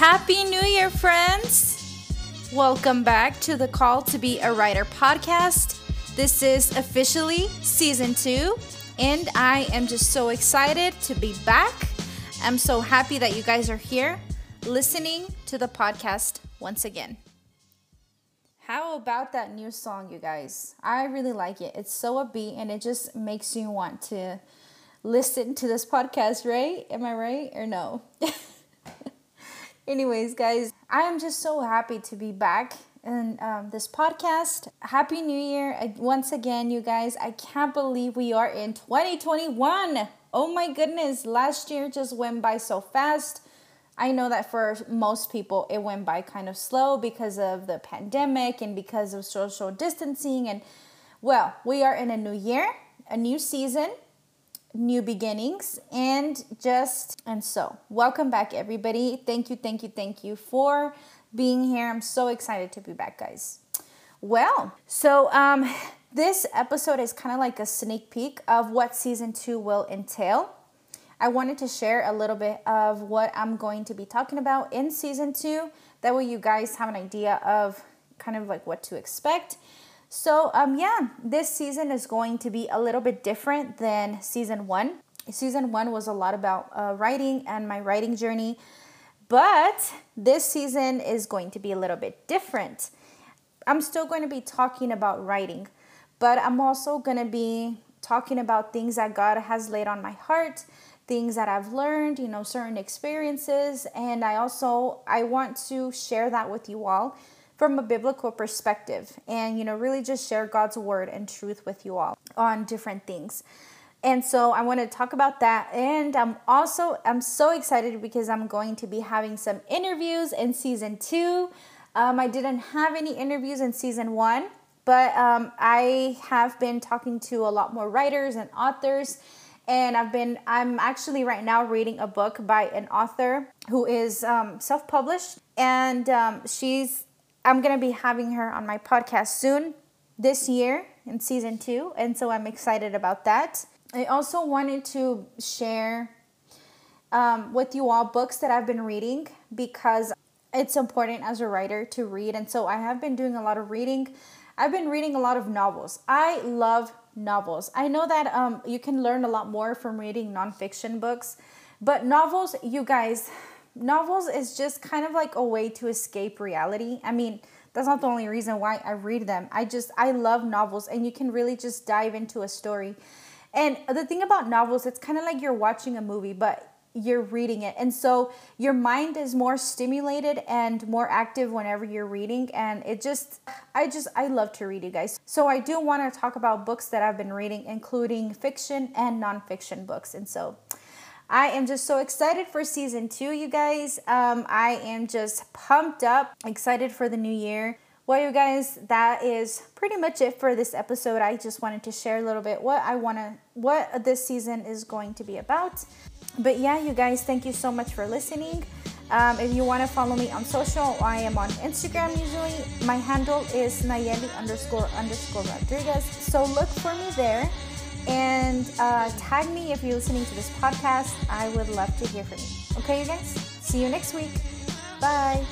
Happy New Year, friends! Welcome back to the Call to Be a Writer podcast. This is officially season two, and I am just so excited to be back. I'm so happy that you guys are here listening to the podcast once again. How about that new song, you guys? I really like it. It's so upbeat and it just makes you want to listen to this podcast, right? Am I right or no? Anyways, guys, I am just so happy to be back in um, this podcast. Happy New Year once again, you guys. I can't believe we are in 2021. Oh my goodness, last year just went by so fast. I know that for most people it went by kind of slow because of the pandemic and because of social distancing. And well, we are in a new year, a new season, new beginnings, and just and so. Welcome back, everybody. Thank you, thank you, thank you for being here. I'm so excited to be back, guys. Well, so um, this episode is kind of like a sneak peek of what season two will entail. I wanted to share a little bit of what I'm going to be talking about in season two. That way, you guys have an idea of kind of like what to expect. So, um, yeah, this season is going to be a little bit different than season one. Season one was a lot about uh, writing and my writing journey, but this season is going to be a little bit different. I'm still going to be talking about writing, but I'm also going to be talking about things that God has laid on my heart things that I've learned, you know, certain experiences, and I also I want to share that with you all from a biblical perspective and you know, really just share God's word and truth with you all on different things. And so I want to talk about that and I'm also I'm so excited because I'm going to be having some interviews in season 2. Um, I didn't have any interviews in season 1, but um, I have been talking to a lot more writers and authors and I've been I'm actually right now reading a book by an author who is um, self-published, and um, she's I'm gonna be having her on my podcast soon this year in season two, and so I'm excited about that. I also wanted to share um, with you all books that I've been reading because it's important as a writer to read, and so I have been doing a lot of reading. I've been reading a lot of novels. I love novels. I know that um, you can learn a lot more from reading nonfiction books, but novels, you guys, novels is just kind of like a way to escape reality. I mean, that's not the only reason why I read them. I just, I love novels, and you can really just dive into a story. And the thing about novels, it's kind of like you're watching a movie, but you're reading it. And so your mind is more stimulated and more active whenever you're reading. And it just, I just, I love to read, you guys. So I do want to talk about books that I've been reading, including fiction and nonfiction books. And so I am just so excited for season two, you guys. Um, I am just pumped up, excited for the new year. Well, you guys, that is pretty much it for this episode. I just wanted to share a little bit what I want to, what this season is going to be about. But yeah, you guys, thank you so much for listening. Um, if you want to follow me on social, I am on Instagram usually. My handle is Nayeli underscore underscore Rodriguez. So look for me there and uh, tag me if you're listening to this podcast. I would love to hear from you. Okay, you guys? See you next week. Bye.